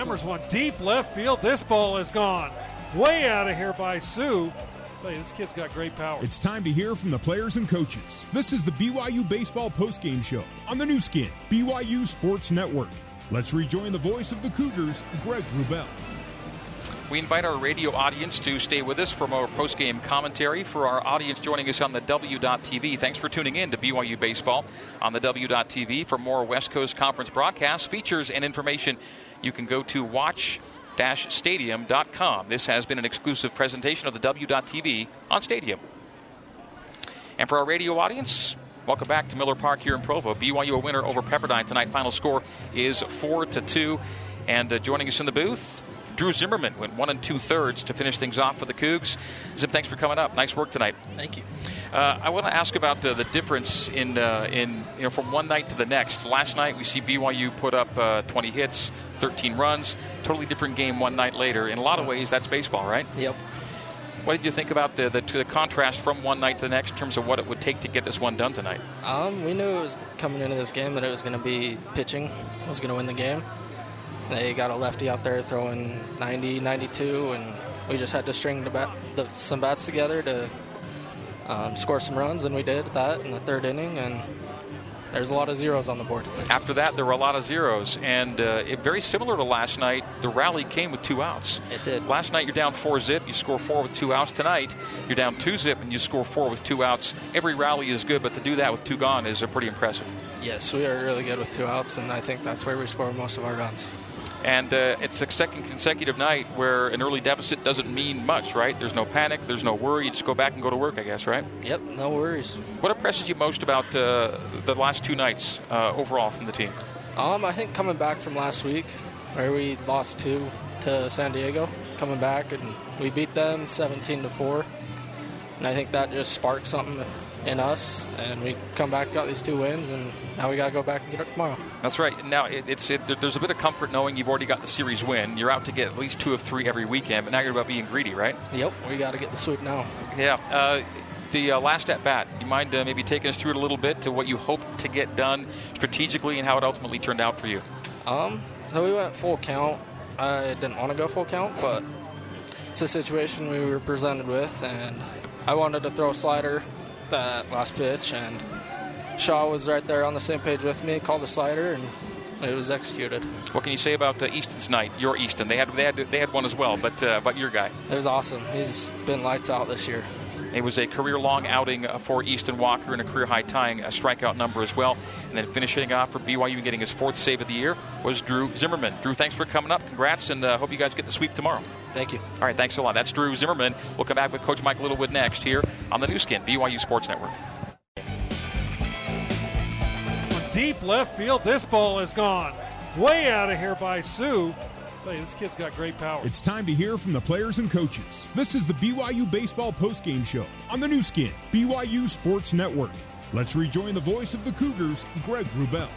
Hammers one deep left field. This ball is gone. Way out of here by Sue. Hey, this kid's got great power. It's time to hear from the players and coaches. This is the BYU Baseball Postgame Show on the Nu Skin, BYU Sports Network. Let's rejoin the voice of the Cougars, Greg Wrubell. We invite our radio audience to stay with us for more post-game commentary. For our audience joining us on the W.TV, thanks for tuning in to BYU Baseball on the W.TV. For more West Coast Conference broadcasts, features, and information, you can go to watch-stadium.com. This has been an exclusive presentation of the W.TV on Stadium. And for our radio audience, welcome back to Miller Park here in Provo. BYU a winner over Pepperdine tonight. Final score is four to two. And uh, joining us in the booth, Drew Zimmerman went one and two thirds to finish things off for the Cougs. Zim, thanks for coming up. Nice work tonight. Thank you. Uh, I want to ask about uh, the difference in uh, in you know from one night to the next. Last night we see BYU put up uh, 20 hits, 13 runs. Totally different game one night later. In a lot of ways, that's baseball, right? Yep. What did you think about the, the, the contrast from one night to the next in terms of what it would take to get this one done tonight? Um, we knew it was coming into this game that it was going to be pitching was going to win the game. They got a lefty out there throwing 90, 92, and we just had to string the bat, the, some bats together to um, score some runs, and we did that in the third inning. And there's a lot of zeros on the board. After that, there were a lot of zeros, and uh, it, very similar to last night. The rally came with two outs. It did. Last night, you're down four zip, you score four with two outs. Tonight, you're down two zip, and you score four with two outs. Every rally is good, but to do that with two gone is uh, pretty impressive. Yes, we are really good with two outs, and I think that's where we score most of our runs. And uh, it's a second consecutive night where an early deficit doesn't mean much, right? There's no panic, there's no worry. You just go back and go to work, I guess, right? Yep, no worries. What impresses you most about uh, the last two nights uh, overall from the team? Um, I think coming back from last week, where we lost two to San Diego, coming back and we beat them 17 to four, and I think that just sparked something in us, and we come back, got these two wins, and now we got to go back and get it tomorrow. That's right. Now it, it's it, there's a bit of comfort knowing you've already got the series win. You're out to get at least two of three every weekend, but now you're about being greedy, right? Yep, we got to get the sweep now. Yeah. Uh, the uh, last at bat, you mind uh, maybe taking us through it a little bit to what you hope to get done strategically and how it ultimately turned out for you? Um, so we went full count. I didn't want to go full count, but it's a situation we were presented with, and I wanted to throw a slider that last pitch, and Shaw was right there on the same page with me, called the slider, and it was executed. What can you say about uh, Easton's night? Your Easton, they had they had they had one as well, but uh, but your guy. It was awesome. He's been lights out this year. It was a career-long outing uh, for Easton Walker and a career-high tying a strikeout number as well. And then finishing off for BYU and getting his fourth save of the year was Drew Zimmerman. Drew, thanks for coming up. Congrats, and uh, hope you guys get the sweep tomorrow. Thank you. All right, thanks a lot. That's Drew Zimmerman. We'll come back with Coach Mike Littlewood next here on the Nu Skin, BYU Sports Network. Deep left field. This ball is gone. Way out of here by Sue. Hey, this kid's got great power. It's time to hear from the players and coaches. This is the BYU Baseball Postgame Show on the Nu Skin, BYU Sports Network. Let's rejoin the voice of the Cougars, Greg Wrubell.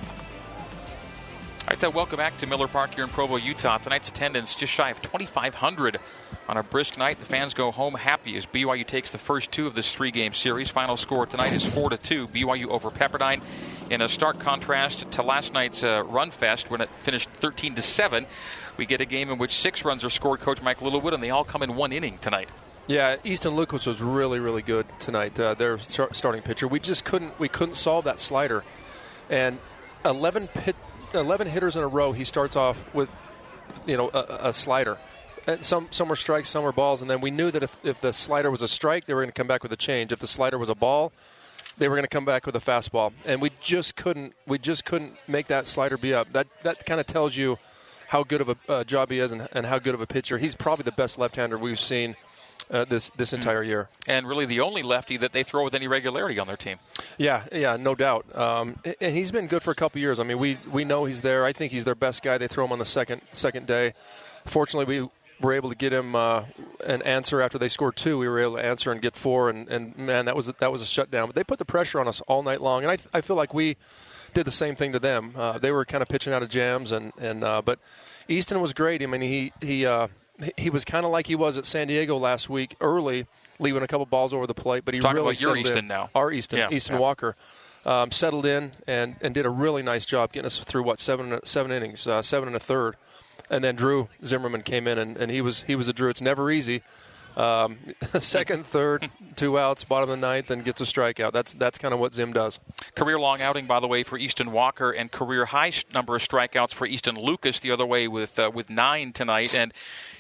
All right, so welcome back to Miller Park here in Provo, Utah. Tonight's attendance just shy of 2,500 on a brisk night. The fans go home happy as BYU takes the first two of this three-game series. Final score tonight is four to two. BYU over Pepperdine. In a stark contrast to last night's uh, Run Fest when it finished 13 to seven, we get a game in which six runs are scored. Coach Mike Littlewood, and they all come in one inning tonight. Yeah, Easton Lucas was really, really good tonight. Uh, their starting pitcher. We just couldn't we couldn't solve that slider, and 11 pit 11 hitters in a row, he starts off with, you know, a, a slider. And some some were strikes, some were balls, and then we knew that if, if the slider was a strike, they were going to come back with a change. If the slider was a ball, they were going to come back with a fastball, and we just couldn't we just couldn't make that slider be up. That that kind of tells you how good of a uh, job he is and, and how good of a pitcher. He's probably the best left-hander we've seen uh, this this Mm. entire year. And really the only lefty that they throw with any regularity on their team. Yeah, yeah, no doubt. Um, and he's been good for a couple years. I mean, we we know he's there. I think he's their best guy. They throw him on the second second day. Fortunately, we were able to get him uh, an answer after they scored two. We were able to answer and get four, and, and man, that was that was a shutdown. But they put the pressure on us all night long, and I I feel like we did the same thing to them. Uh, they were kind of pitching out of jams, and and uh, but Easton was great. I mean, he he uh, he was kind of like he was at San Diego last week, early, leaving a couple balls over the plate. But he Talking really about your Easton in. now. Our Easton, Yeah, Easton yeah. Walker. Um, settled in and, and did a really nice job getting us through what seven seven innings, uh, seven and a third, and then Drew Zimmerman came in, and, and he was he was a Drew. It's never easy. Um, second, third, two outs, bottom of the ninth, and gets a strikeout. That's that's kind of what Zim does. Career long outing, by the way, for Easton Walker, and career high number of strikeouts for Easton Lucas the other way with uh, with nine tonight. And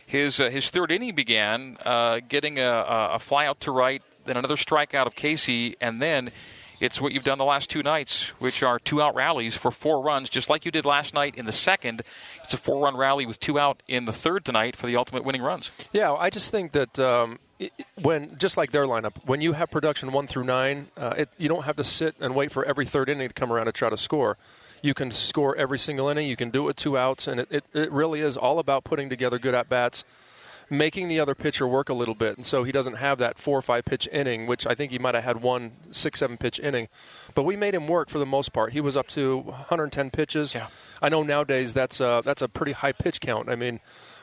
his uh, his third inning began uh, getting a, a fly out to right, then another strikeout of Casey, and then it's what you've done the last two nights, which are two out rallies for four runs, just like you did last night in the second. It's a four run rally with two out in the third tonight for the ultimate winning runs. Yeah, I just think that. Um, when just like their lineup, when you have production one through nine, uh, it, you don't have to sit and wait for every third inning to come around to try to score. You can score every single inning. You can do it with two outs, and it, it, it really is all about putting together good at bats making the other pitcher work a little bit. And so he doesn't have that four or five pitch inning, which I think he might have had one six, seven pitch inning. But we made him work for the most part. He was up to 110 pitches. Yeah. I know nowadays that's a, that's a pretty high pitch count. I mean,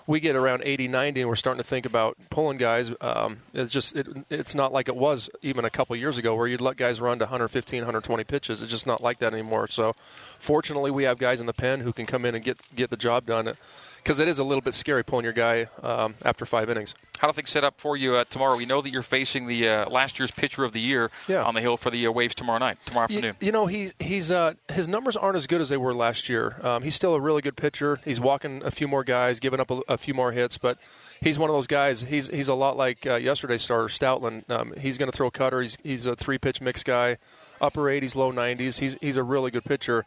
we get around 80, 90, and we're starting to think about pulling guys. Um, it's just it, it's not like it was even a couple years ago, where you'd let guys run to 115, 120 pitches. It's just not like that anymore. So, fortunately, we have guys in the pen who can come in and get get the job done because it is a little bit scary pulling your guy um, after five innings. How do things set up for you uh, tomorrow? We know that you're facing the uh, last year's pitcher of the year yeah. on the hill for the uh, Waves tomorrow night, tomorrow afternoon. You, you know, he, he's uh, his numbers aren't as good as they were last year. Um, he's still a really good pitcher. He's walking a few more guys, giving up a, a few more hits, but he's one of those guys. He's he's a lot like uh, yesterday's starter Stoutland. Um, he's going to throw a cutter. He's he's a three pitch mix guy, upper 80s, low 90s. He's he's a really good pitcher.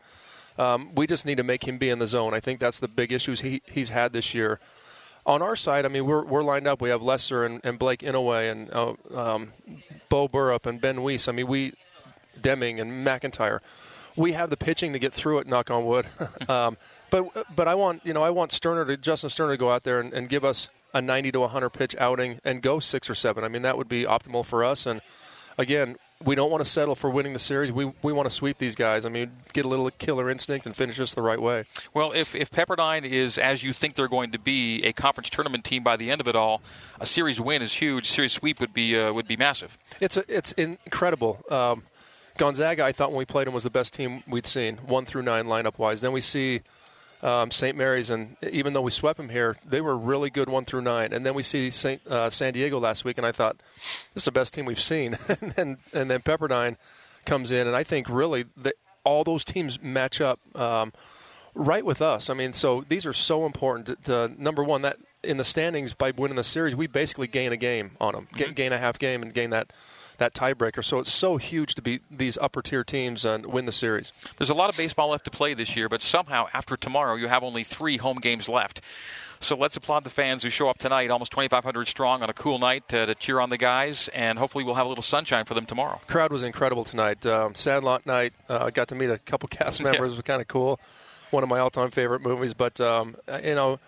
Um, we just need to make him be in the zone. I think that's the big issues he, he's had this year. On our side, I mean, we're, we're lined up. We have Lesser and, and Blake Inouye and uh, um, Bo Burrup and Ben Weiss. I mean, we Deming and McIntyre. We have the pitching to get through it. Knock on wood. um, but but I want you know I want Sterner to Justin Sterner to go out there and, and give us a 90 to 100 pitch outing and go six or seven. I mean that would be optimal for us. And again, we don't want to settle for winning the series. We, we want to sweep these guys. I mean, get a little killer instinct and finish this the right way. Well, if, if Pepperdine is as you think they're going to be, a conference tournament team by the end of it all, a series win is huge. Series sweep would be uh, would be massive. It's a, it's incredible. Um, Gonzaga, I thought when we played them was the best team we'd seen, one through nine lineup wise. Then we see um, St. Mary's, and even though we swept them here, they were really good one through nine. And then we see Saint uh, San Diego last week, and I thought this is the best team we've seen. and then and then Pepperdine comes in, and I think really that all those teams match up um, right with us. I mean, so these are so important. To, to, number one, that in the standings by winning the series, we basically gain a game on them, mm-hmm. gain a half game, and gain that that tiebreaker. So it's so huge to beat these upper tier teams and win the series. There's a lot of baseball left to play this year, but somehow after tomorrow you have only three home games left. So let's applaud the fans who show up tonight, almost 2,500 strong on a cool night to, to, cheer on the guys, and hopefully we'll have a little sunshine for them tomorrow. Crowd was incredible tonight. Um, Sandlot night. I uh, got to meet a couple cast members. yeah. It was kind of cool. One of my all-time favorite movies. But um, you know,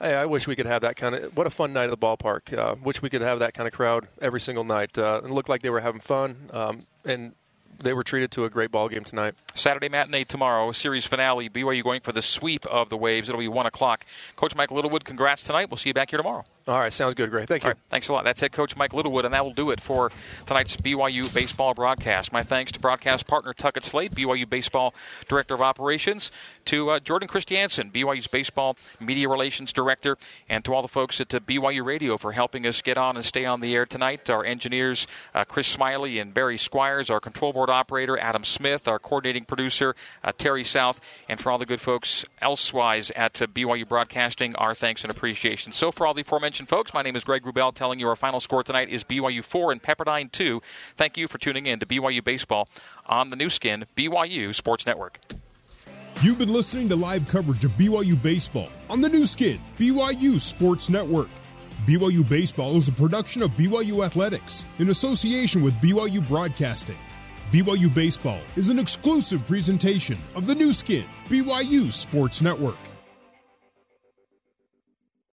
Hey, I wish we could have that kind of. What a fun night at the ballpark. Uh, wish we could have that kind of crowd every single night. Uh, it looked like they were having fun, um, and they were treated to a great ball game tonight. Saturday matinee tomorrow, series finale. BYU going for the sweep of the Waves. It'll be one o'clock. Coach Mike Littlewood, congrats tonight. We'll see you back here tomorrow. All right, sounds good. Great. Thank you. thanks a lot. That's head coach Mike Littlewood, and that will do it for tonight's BYU baseball broadcast. My thanks to broadcast partner Tuckett Slade, BYU baseball director of operations, to uh, Jordan Christiansen, BYU's baseball media relations director, and to all the folks at uh, BYU Radio for helping us get on and stay on the air tonight. Our engineers, uh, Chris Smiley and Barry Squires, our control board operator, Adam Smith, our coordinating producer, uh, Terry South, and for all the good folks elsewise at uh, BYU Broadcasting, our thanks and appreciation. So, for all the aforementioned folks, my name is Greg Wrubell telling you our final score tonight is BYU 4 and Pepperdine 2. Thank you for tuning in to BYU Baseball on the Nu Skin, BYU Sports Network. You've been listening to live coverage of BYU Baseball on the Nu Skin, BYU Sports Network. BYU Baseball is a production of BYU Athletics in association with BYU Broadcasting. BYU Baseball is an exclusive presentation of the Nu Skin, BYU Sports Network.